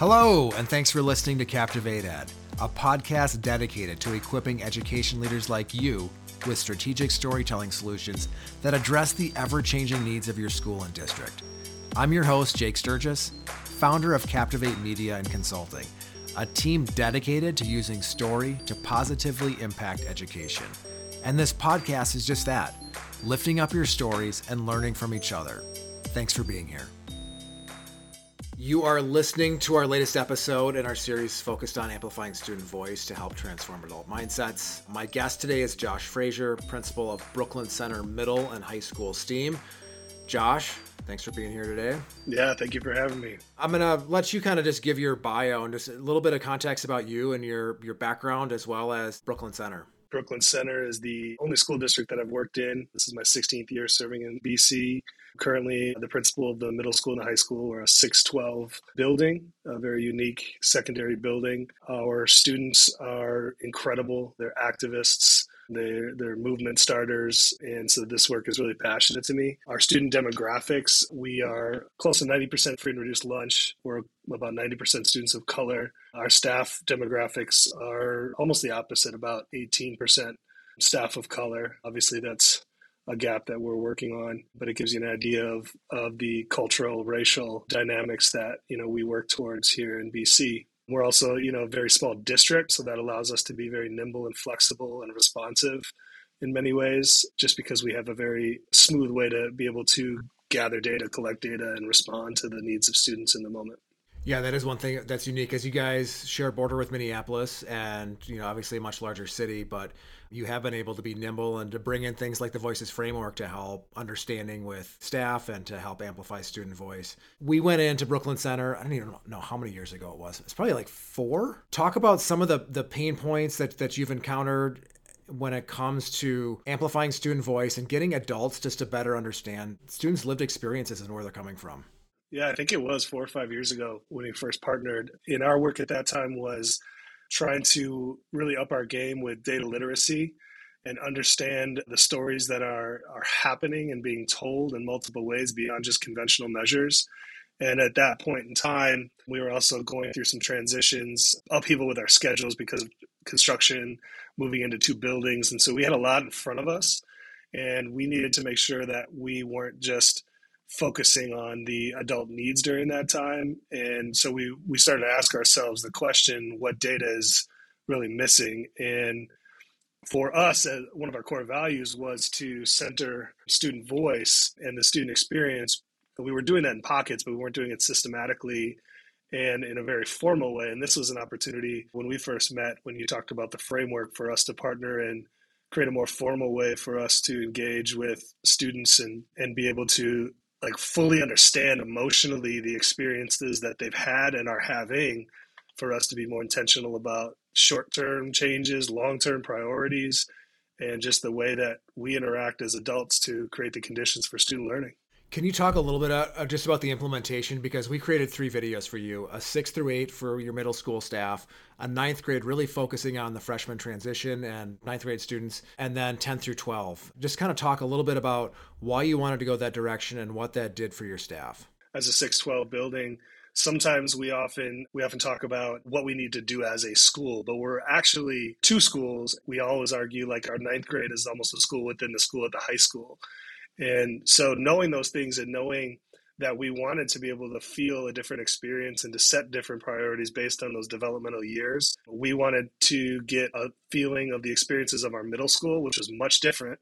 Hello, and thanks for listening to Captivate Ed, a podcast dedicated to equipping education leaders like you with strategic storytelling solutions that address the ever changing needs of your school and district. I'm your host, Jake Sturgis, founder of Captivate Media and Consulting, a team dedicated to using story to positively impact education. And this podcast is just that lifting up your stories and learning from each other. Thanks for being here. You are listening to our latest episode in our series focused on amplifying student voice to help transform adult mindsets. My guest today is Josh Frazier, principal of Brooklyn Center Middle and High School STEAM. Josh, thanks for being here today. Yeah, thank you for having me. I'm gonna let you kind of just give your bio and just a little bit of context about you and your your background as well as Brooklyn Center. Brooklyn Center is the only school district that I've worked in. This is my 16th year serving in BC. Currently, the principal of the middle school and the high school. We're a 612 building, a very unique secondary building. Our students are incredible. They're activists. They're, they're movement starters. And so this work is really passionate to me. Our student demographics, we are close to 90% free and reduced lunch. We're about 90% students of color. Our staff demographics are almost the opposite, about 18% staff of color. Obviously, that's a gap that we're working on, but it gives you an idea of, of the cultural, racial dynamics that, you know, we work towards here in BC. We're also, you know, a very small district, so that allows us to be very nimble and flexible and responsive in many ways, just because we have a very smooth way to be able to gather data, collect data, and respond to the needs of students in the moment. Yeah, that is one thing that's unique as you guys share border with Minneapolis and, you know, obviously a much larger city, but you have been able to be nimble and to bring in things like the Voices framework to help understanding with staff and to help amplify student voice. We went into Brooklyn Center, I don't even know how many years ago it was. It's probably like 4. Talk about some of the the pain points that that you've encountered when it comes to amplifying student voice and getting adults just to better understand students' lived experiences and where they're coming from. Yeah, I think it was four or five years ago when we first partnered. In our work at that time was trying to really up our game with data literacy and understand the stories that are are happening and being told in multiple ways beyond just conventional measures. And at that point in time, we were also going through some transitions, upheaval with our schedules because of construction, moving into two buildings. And so we had a lot in front of us. And we needed to make sure that we weren't just focusing on the adult needs during that time. And so we, we started to ask ourselves the question what data is really missing? And for us, uh, one of our core values was to center student voice and the student experience. We were doing that in pockets, but we weren't doing it systematically and in a very formal way. And this was an opportunity when we first met, when you talked about the framework for us to partner and create a more formal way for us to engage with students and, and be able to like fully understand emotionally the experiences that they've had and are having for us to be more intentional about short-term changes long-term priorities and just the way that we interact as adults to create the conditions for student learning can you talk a little bit uh, just about the implementation? Because we created three videos for you a six through eight for your middle school staff, a ninth grade really focusing on the freshman transition and ninth grade students, and then 10 through 12. Just kind of talk a little bit about why you wanted to go that direction and what that did for your staff. As a 612 building, sometimes we often we often talk about what we need to do as a school but we're actually two schools we always argue like our ninth grade is almost a school within the school at the high school and so knowing those things and knowing that we wanted to be able to feel a different experience and to set different priorities based on those developmental years. We wanted to get a feeling of the experiences of our middle school, which was much different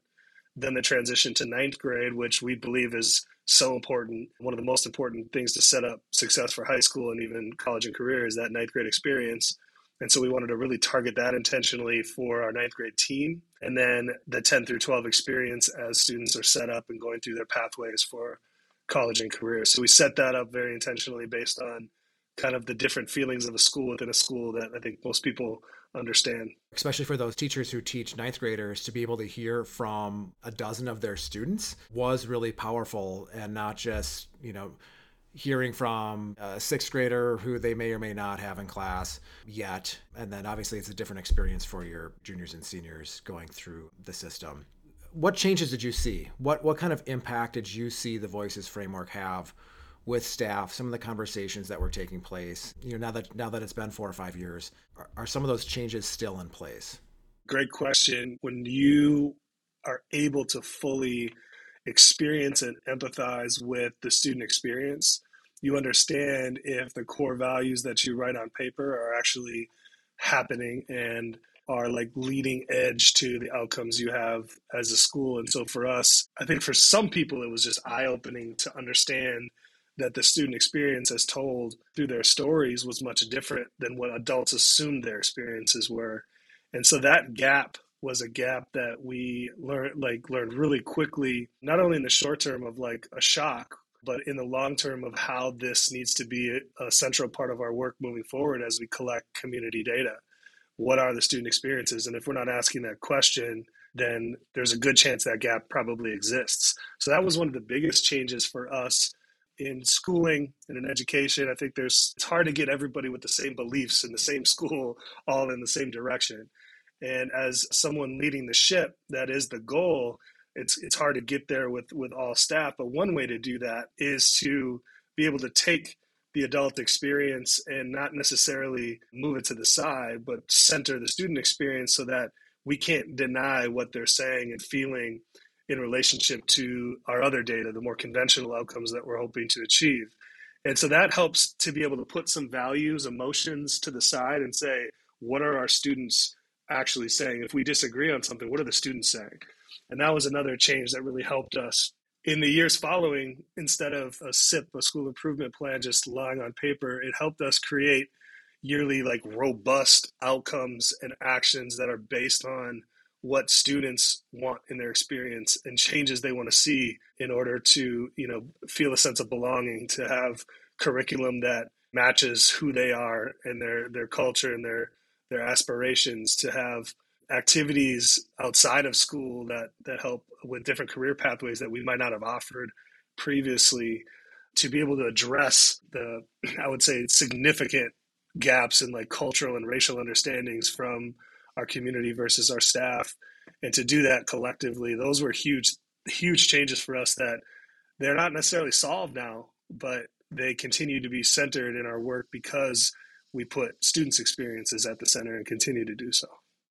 than the transition to ninth grade, which we believe is so important. One of the most important things to set up success for high school and even college and career is that ninth grade experience. And so we wanted to really target that intentionally for our ninth grade team. And then the 10 through 12 experience as students are set up and going through their pathways for college and career. So we set that up very intentionally based on kind of the different feelings of a school within a school that I think most people understand. Especially for those teachers who teach ninth graders to be able to hear from a dozen of their students was really powerful and not just, you know, hearing from a sixth grader who they may or may not have in class yet. And then obviously it's a different experience for your juniors and seniors going through the system. What changes did you see? What what kind of impact did you see the voices framework have with staff, some of the conversations that were taking place, you know, now that now that it's been four or five years, are, are some of those changes still in place? Great question. When you are able to fully experience and empathize with the student experience, you understand if the core values that you write on paper are actually happening and are like leading edge to the outcomes you have as a school. And so for us, I think for some people, it was just eye opening to understand that the student experience as told through their stories was much different than what adults assumed their experiences were. And so that gap was a gap that we learned like learned really quickly, not only in the short term of like a shock, but in the long term of how this needs to be a, central part of our work moving forward as we collect community data. What are the student experiences? And if we're not asking that question, then there's a good chance that gap probably exists. So that was one of the biggest changes for us in schooling and in education. I think there's it's hard to get everybody with the same beliefs in the same school all in the same direction. And as someone leading the ship, that is the goal. It's it's hard to get there with with all staff, but one way to do that is to be able to take the adult experience and not necessarily move it to the side, but center the student experience so that we can't deny what they're saying and feeling in relationship to our other data, the more conventional outcomes that we're hoping to achieve. And so that helps to be able to put some values, emotions to the side and say, what are our students actually saying. If we disagree on something, what are the students saying? And that was another change that really helped us in the years following. Instead of a SIP, a school improvement plan, just lying on paper, it helped us create yearly, like robust outcomes and actions that are based on what students want in their experience and changes they want to see in order to you know feel a sense of belonging to have curriculum that matches who they are and their their culture and their their aspirations to have activities outside of school that that help with different career pathways that we might not have offered previously to be able to address the i would say significant gaps in like cultural and racial understandings from our community versus our staff. And to do that collectively those were huge huge changes for us that they're not necessarily solved now but they continue to be centered in our work because we put students' experiences at the center and continue to do so.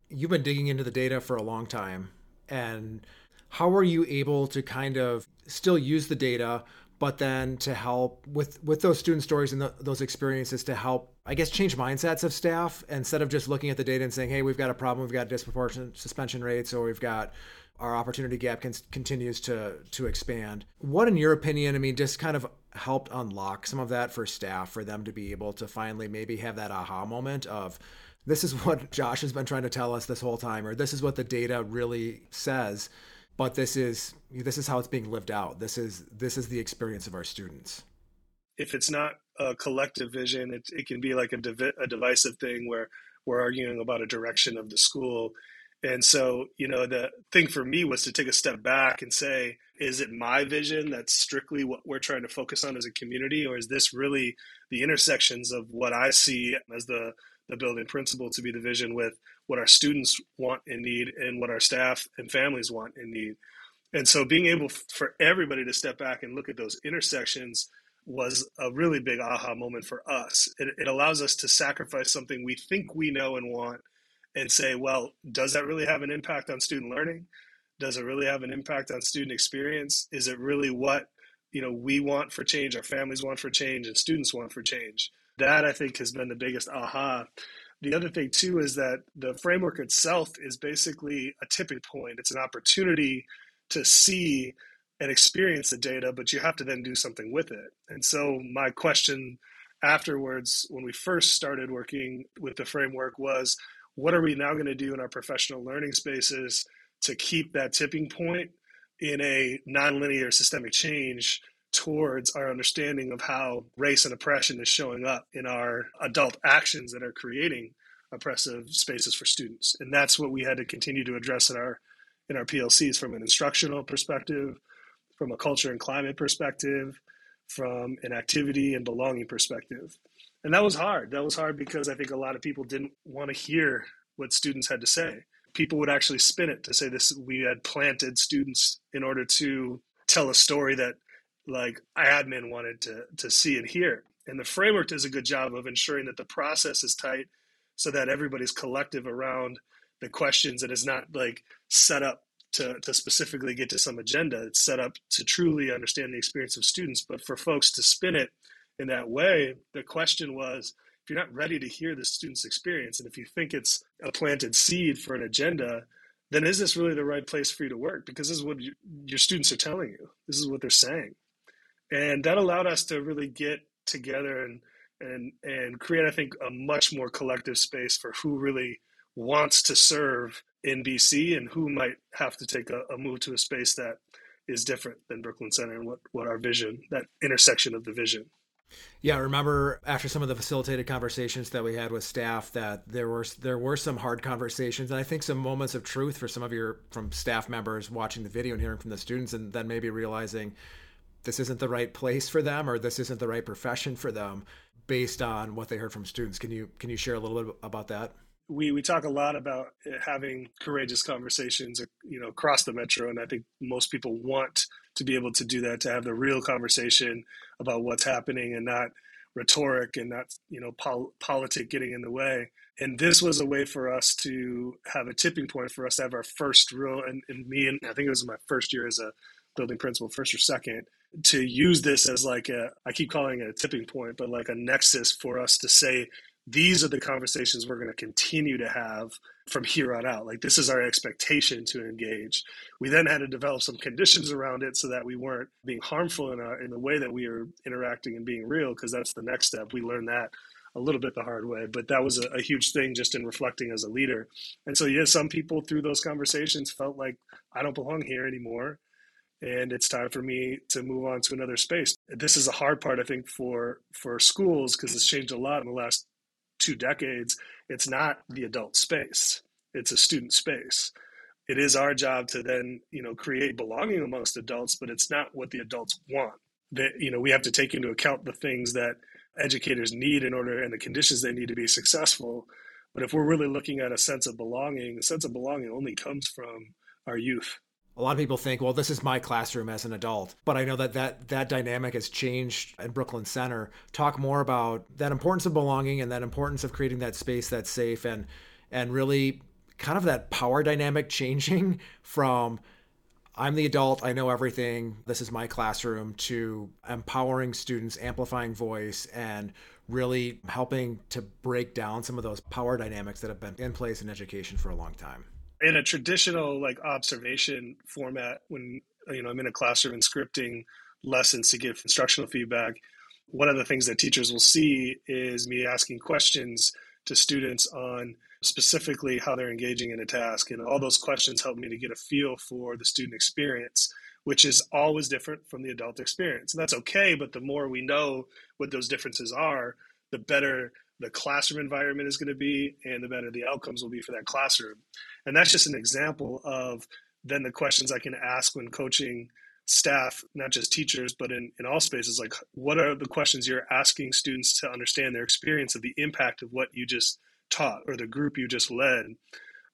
You've been digging into the data for a long time. And how are you able to kind of still use the data, but then to help with, with those student stories and the, those experiences to help, I guess, change mindsets of staff instead of just looking at the data and saying, hey, we've got a problem, we've got disproportionate suspension rates, or we've got our opportunity gap can, continues to to expand. What, in your opinion, I mean, just kind of helped unlock some of that for staff for them to be able to finally maybe have that aha moment of this is what Josh has been trying to tell us this whole time, or this is what the data really says, but this is this is how it's being lived out. This is this is the experience of our students. If it's not a collective vision, it, it can be like a, a divisive thing where we're arguing about a direction of the school and so, you know, the thing for me was to take a step back and say, is it my vision that's strictly what we're trying to focus on as a community, or is this really the intersections of what I see as the the building principal to be the vision with what our students want and need and what our staff and families want and need. And so being able for everybody to step back and look at those intersections was a really big aha moment for us. It, it allows us to sacrifice something we think we know and want and say, well, does that really have an impact on student learning? Does it really have an impact on student experience? Is it really what you know we want for change, our families want for change, and students want for change? That I think has been the biggest aha. The other thing too is that the framework itself is basically a tipping point. It's an opportunity to see and experience the data, but you have to then do something with it. And so my question afterwards, when we first started working with the framework, was what are we now going to do in our professional learning spaces to keep that tipping point in a nonlinear systemic change towards our understanding of how race and oppression is showing up in our adult actions that are creating oppressive spaces for students? And that's what we had to continue to address in our in our plcs from an instructional perspective from a culture and climate perspective from an activity and belonging perspective and that was hard. That was hard because I think a lot of people didn't want to hear what students had to say. People would actually spin it to say this we had planted students in order to tell a story that like admin wanted to to see and hear. And the framework does a good job of ensuring that the process is tight so that everybody's collective around the questions and is not like set up to, to specifically get to some agenda. It's set up to truly understand the experience of students. But for folks to spin it in that way, the question was if you're not ready to hear the student's experience, and if you think it's a planted seed for an agenda, then is this really the right place for you to work? Because this is what you, your students are telling you. This is what they're saying, and that allowed us to really get together and and and create, I think, a much more collective space for who really wants to serve in BC and who might have to take a, a move to a space that is different than Brooklyn Center and what what our vision, that intersection of the vision. Yeah, I remember after some of the facilitated conversations that we had with staff that there were there were some hard conversations and I think some moments of truth for some of your from staff members watching the video and hearing from the students and then maybe realizing this isn't the right place for them or this isn't the right profession for them based on what they heard from students. Can you can you share a little bit about that? We we talk a lot about having courageous conversations, you know, across the metro, and I think most people want to be able to do that to have the real conversation about what's happening and not rhetoric and not you know pol- politic getting in the way. And this was a way for us to have a tipping point for us to have our first real and, and me and i think it was my first year as a building principal first or second to use this as like a I keep calling it a tipping point, but like a nexus for us to say these are the conversations we're going to continue to have from here on out. Like this is our expectation to engage. We then had to develop some conditions around it so that we weren't being harmful in our in the way that we are interacting and being real, because that's the next step. We learned that a little bit the hard way, but that was a, a, huge thing just in reflecting as a leader. And so, yeah, some people through those conversations felt like I don't belong here anymore and it's time for me to move on to another space. This is a hard part, I think, for for schools because it's changed a lot in the last two decades. It's not the adult space; it's a student space. It is our job to then, you know, create belonging amongst adults, but it's not what the adults want. That you know, we have to take into account the things that educators need in order and the conditions they need to be successful. But if we're really looking at a sense of belonging, a sense of belonging only comes from our youth a lot of people think, well, this is my classroom as an adult. But I know that that, that dynamic has changed in Brooklyn Center. Talk more about that importance of belonging and that importance of creating that space that's safe and and really kind of that power dynamic changing from I'm the adult, I know everything, this is my classroom, to empowering students, amplifying voice, and really helping to break down some of those power dynamics that have been in place in education for a long time in a traditional like observation format when you know i'm in a classroom and scripting lessons to give instructional feedback one of the things that teachers will see is me asking questions to students on specifically how they're engaging in a task and all those questions help me to get a feel for the student experience which is always different from the adult experience. And that's okay but the more we know what those differences are the better the classroom environment is going to be and the better the outcomes will be for that classroom. And that's just an example of then the questions i can ask when coaching staff not just teachers but in, in all spaces like what are the questions you're asking students to understand their experience of the impact of what you just taught or the group you just led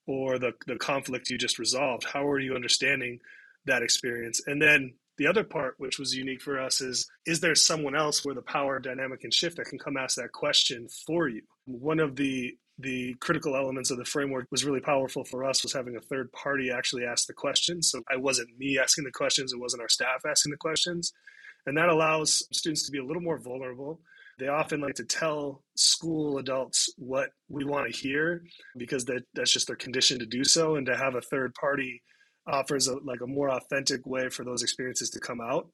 or the, the conflict you just resolved? How are you understanding that experience? And then the other part, which was unique for us, is is there someone else where the power dynamic can shift that can come ask that question for you? One of the the critical elements of the framework was really powerful for us was having a third party actually ask the questions. So I wasn't me asking the questions, it wasn't our staff asking the questions. And that allows students to be a little more vulnerable. They often like to tell school adults what we want to hear because that, that's just their condition to do so. And to have a third party offers a, like a more authentic way for those experiences to come out.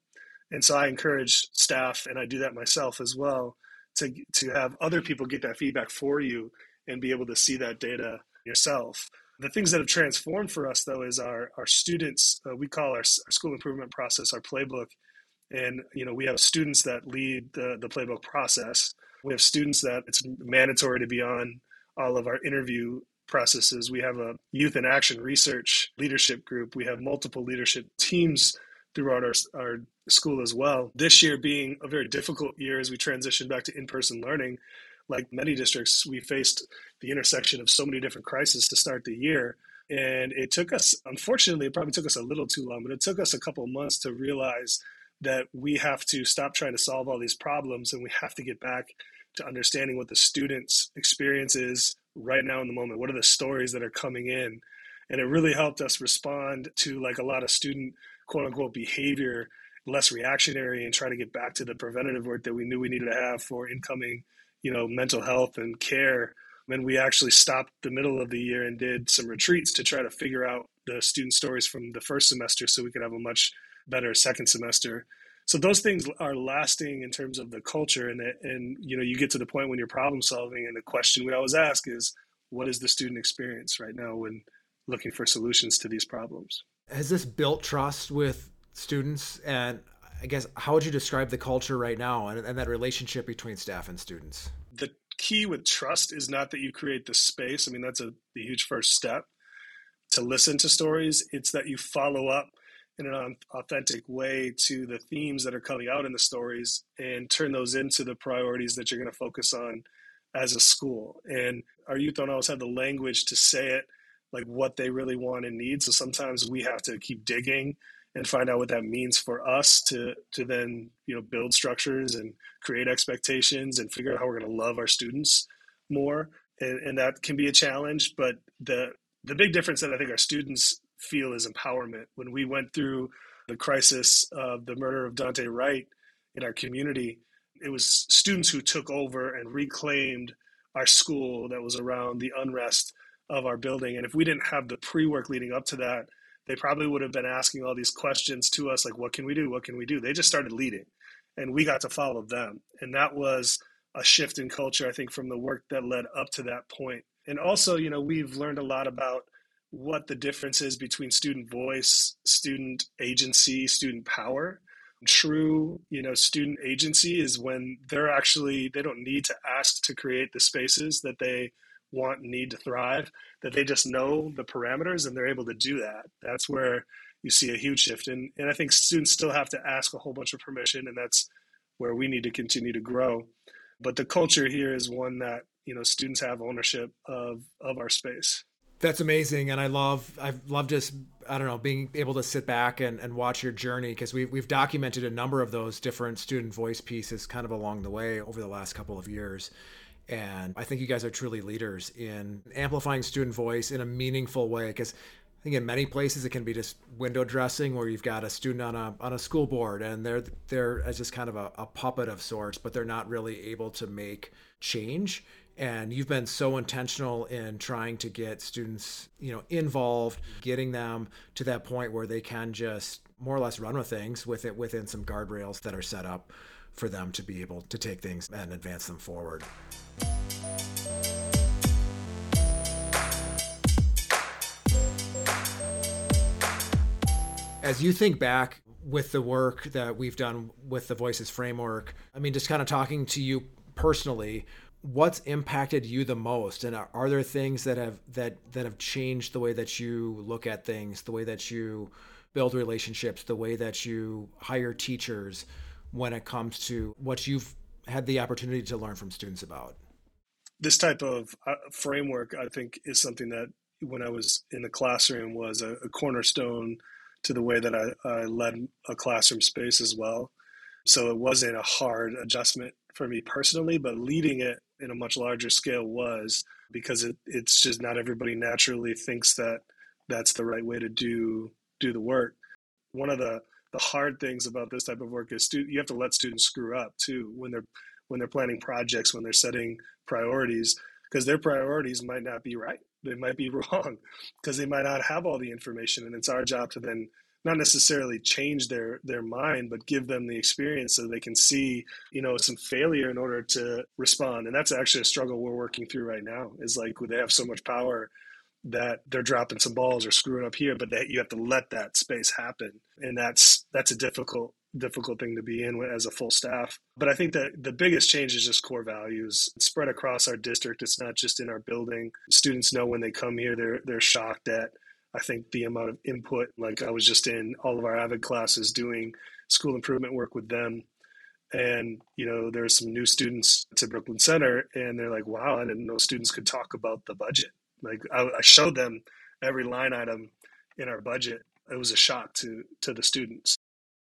And so I encourage staff, and I do that myself as well, to to have other people get that feedback for you and be able to see that data yourself. The things that have transformed for us though is our our students. Uh, we call our, our school improvement process our playbook, and you know we have students that lead the the playbook process. We have students that it's mandatory to be on all of our interview processes. We have a youth in action research leadership group. We have multiple leadership teams throughout our, our school as well. This year being a very difficult year as we transition back to in person learning. Like many districts, we faced the intersection of so many different crises to start the year. And it took us, unfortunately, it probably took us a little too long, but it took us a couple months to realize that we have to stop trying to solve all these problems and we have to get back to understanding what the students' experience is right now in the moment. What are the stories that are coming in? And it really helped us respond to like a lot of student quote unquote behavior, less reactionary, and try to get back to the preventative work that we knew we needed to have for incoming, you know, mental health and care. And we actually stopped the middle of the year and did some retreats to try to figure out the student stories from the first semester so we could have a much better second semester so those things are lasting in terms of the culture and and you know you get to the point when you're problem solving and the question we always ask is what is the student experience right now when looking for solutions to these problems? Has this built trust with students? And i guess how would you describe the culture right now and, and that relationship between staff and students? The key with trust is not that you create the space. I mean that's a the huge first step to listen to stories. It's that you follow up in an authentic way to the themes that are coming out in the stories and turn those into the priorities that you're going to focus on as a school. And our youth don't always have the language to say it like what they really want and need. So sometimes we have to keep digging and find out what that means for us to to then you know build structures and create expectations and figure out how we're going to love our students more. And, and that can be a challenge, but the the big difference that I think our students feel is empowerment. When we went through the crisis of the murder of Daunte Wright in our community, it was students who took over and reclaimed our school that was around the unrest of our building. And if we didn't have the pre work leading up to that, they probably would have been asking all these questions to us like, what can we do? What can we do? They just started leading and we got to follow them. And that was a shift in culture, I think, from the work that led up to that point. And also, you know, we've learned a lot about what the difference is between student voice, student agency, student power. True, you know, student agency is when they're actually they don't need to ask to create the spaces that they want and need to thrive, that they just know the parameters and they're able to do that. That's where you see a huge shift. And and I think students still have to ask a whole bunch of permission and that's where we need to continue to grow. But the culture here is one that, you know, students have ownership of of our space. That's amazing, and I love I've loved just I don't know being able to sit back and, and watch your journey because we've we've documented a number of those different student voice pieces kind of along the way over the last couple of years, and I think you guys are truly leaders in amplifying student voice in a meaningful way because I think in many places it can be just window dressing where you've got a student on a on a school board and they're they're as just kind of a, a puppet of sorts, but they're not really able to make change and you've been so intentional in trying to get students you know involved getting them to that point where they can just more or less run with things with it within some guardrails that are set up for them to be able to take things and advance them forward. As you think back with the work that we've done with the voices framework i mean just kind of talking to you personally what's impacted you the most? And are, are, there things that have that that have changed the way that you look at things the way that you build relationships the way that you hire teachers when it comes to what you've had the opportunity to learn from students about? This type of uh, framework i think is something that when i was in the classroom was a, a cornerstone to the way that I, I led a classroom space as well. So it wasn't a hard adjustment for me personally, but leading it in a much larger scale was because it, it's just not everybody naturally thinks that that's the right way to do do the work. One of the the hard things about this type of work is stu- you have to let students screw up too when they're when they're planning projects when they're setting priorities because their priorities might not be right they might be wrong because they might not have all the information and it's our job to then not necessarily change their their mind but give them the experience so they can see you know some failure in order to respond. And that's actually a struggle we're working through right now is like they have so much power that they're dropping some balls or screwing up here but that you have to let that space happen. And that's that's a difficult difficult thing to be in as a full staff. But i think that the biggest change is just core values. It's spread across our district. It's not just in our building. Students know when they come here they're they're shocked at I think the amount of input, like I was just in all of our AVID classes doing school improvement work with them. And, you know, there's some new students to Brooklyn Center and they're like, wow, I didn't know students could talk about the budget. Like I, I showed them every line item in our budget. It was a shock to, to the students.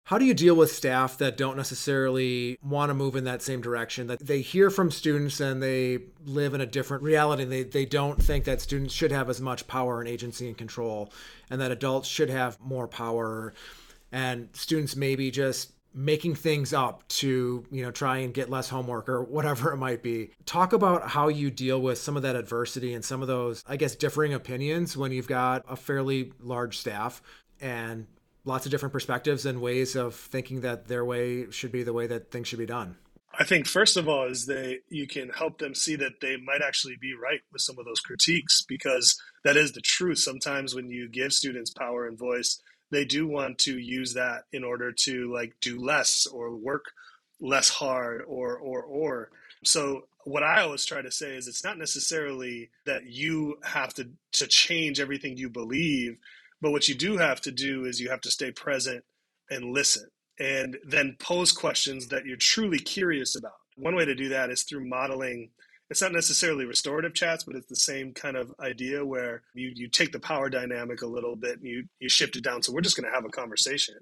How do you deal with staff that don't necessarily want to move in that same direction? That they hear from students and they live in a different reality. They, they don't think that students should have as much power and agency and control, and that adults should have more power. And students maybe just making things up to you know try and get less homework or whatever it might be talk about how you deal with some of that adversity and some of those i guess differing opinions when you've got a fairly large staff and lots of different perspectives and ways of thinking that their way should be the way that things should be done. I think first of all is they you can help them see that they might actually be right with some of those critiques because that is the truth. Sometimes when you give students power and voice, they do want to use that in order to like do less or work less hard or or or. So what i always try to say is it's not necessarily that you have to to change everything you believe but what you do have to do is you have to stay present and listen and then pose questions that you're truly curious about. One way to do that is through modeling. It's not necessarily restorative chats, but it's the same kind of idea where you, you take the power dynamic a little bit and you, you shift it down. So we're just going to have a conversation.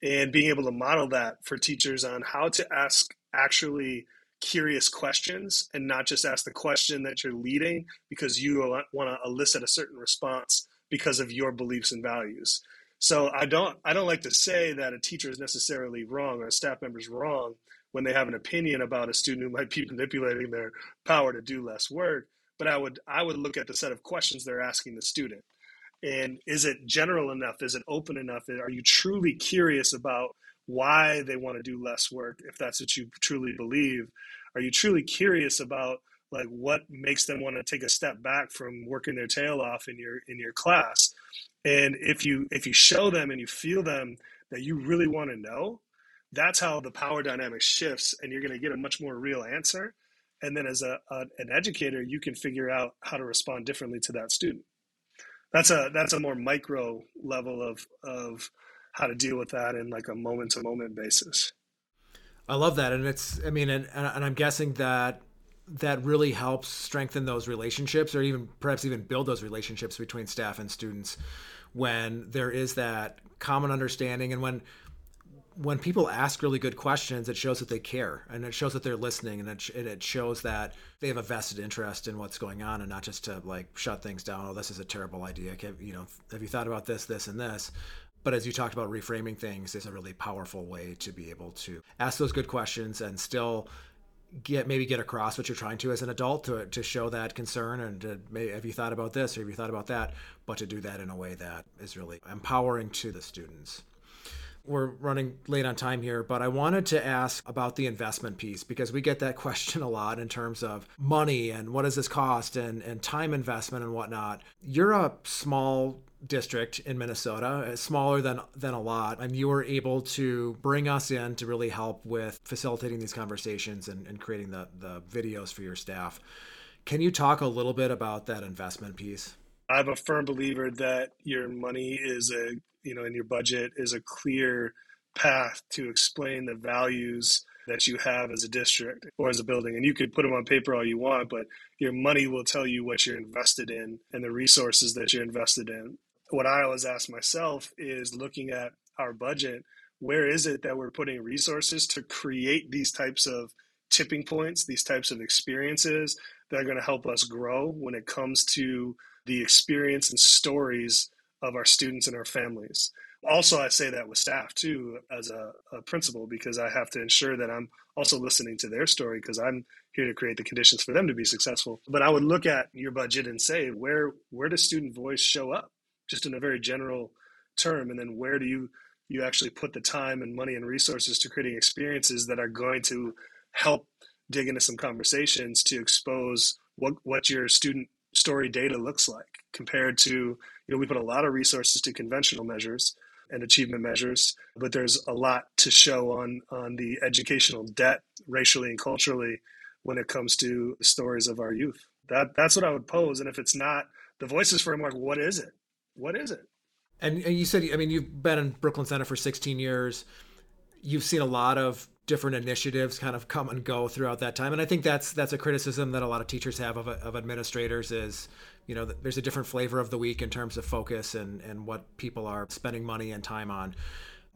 And being able to model that for teachers on how to ask actually curious questions and not just ask the question that you're leading because you want to elicit a certain response because of your beliefs and values. So I don't I don't like to say that a teacher is necessarily wrong or a staff member is wrong when they have an opinion about a student who might be manipulating their power to do less work but i would i would look at the set of questions they're asking the student. And is it general enough? Is it open enough? Are you truly curious about why they want to do less work if that's what you truly believe? Are you truly curious about like what makes them want to take a step back from working their tail off in your in your class? And if you if you show them and you feel them that you really want to know that's how the power dynamic shifts and you're going to get a much more real answer. And then as a, a, an educator you can figure out how to respond differently to that student. That's a that's a more micro level of of how to deal with that in like a moment to moment basis. I love that and it's i mean and, and i'm guessing that that really helps strengthen those relationships or even perhaps even build those relationships between staff and students when there is that common understanding and when when people ask really good questions, it shows that they care and it shows that they're listening and it, it shows that they have a vested interest in what's going on and not just to like shut things down. Oh, this is a terrible idea. You know, have you thought about this, this, and this? But as you talked about, reframing things is a really powerful way to be able to ask those good questions and still get maybe get across what you're trying to as an adult to, to show that concern and to, maybe, have you thought about this or have you thought about that but to do that in a way that is really empowering to the students we're running late on time here, but I wanted to ask about the investment piece because we get that question a lot in terms of money and what does this cost and, and time investment and whatnot. You're a small district in Minnesota, uh, smaller than than a lot, and you were able to bring us in to really help with facilitating these conversations and, and creating the, the videos for your staff. Can you talk a little bit about that investment piece? I'm a firm believer that your money is a you know in your budget is a clear path to explain the values that you have as a district or as a building. And you could put them on paper all you want, but your money will tell you what you're invested in and the resources that you're invested in. What I always ask myself is looking at our budget, where is it that we're putting resources to create these types of tipping points, these types of experiences that are going to help us grow when it comes to the experience and stories of our students and our families. Also, I say that with staff too, as a, a principal, because I have to ensure that I'm also listening to their story because I'm here to create the conditions for them to be successful. But I would look at your budget and say, where where does student voice show up, just in a very general term, and then where do you you actually put the time and money and resources to creating experiences that are going to help dig into some conversations to expose what what your student story data looks like compared to, you know, we put a lot of resources to conventional measures and achievement measures, but there's a lot to show on on the educational debt racially and culturally when it comes to the stories of our youth. That that's what I would pose. And if it's not the voices framework, what is it? What is it? And, and you said, I mean, you've been in Brooklyn Center for 16 years. You've seen a lot of different initiatives kind of come and go throughout that time and i think that's that's a criticism that a lot of teachers have of, of administrators is you know there's a different flavor of the week in terms of focus and and what people are spending money and time on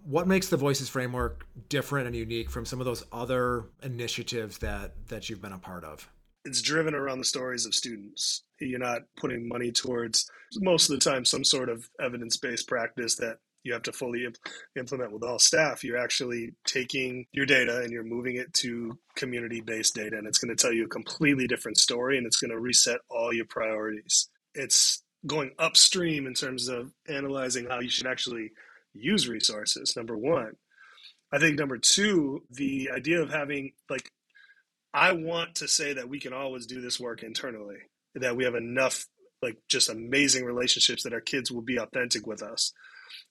What makes the Voices framework different and unique from some of those other initiatives that that you've been a part of? It's driven around the stories of students. You're not putting money towards most of the time some sort of evidence-based practice that you have to fully imp- implement with all staff. You're actually taking your data and you're moving it to community-based data, and it's going to tell you a completely different story, and it's going to reset all your priorities. It's going upstream in terms of analyzing how you should actually use resources, number one. I think number two, the idea of having, like, I want to say that we can always do this work internally, that we have enough, like, just amazing relationships that our kids will be authentic with us.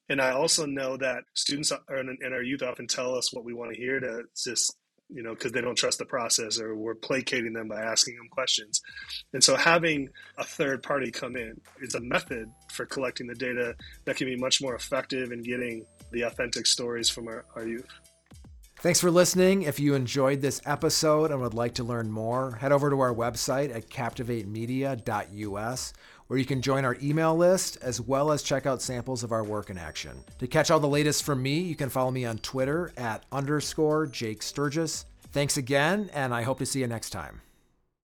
And I also know that students and our youth often tell us what we want to hear to just you know, because they don't trust the process or we're placating them by asking them questions. And so having a third party come in is a method for collecting the data that can be much more effective in getting the authentic stories from our, our youth. Thanks for listening. If you enjoyed this episode and would like to learn more, head over to our website at captivatemedia.us, where you can join our email list as well as check out samples of our work in action. To catch all the latest from me, you can follow me on Twitter at underscore Jake Sturgis. Thanks again, and I hope to see you next time.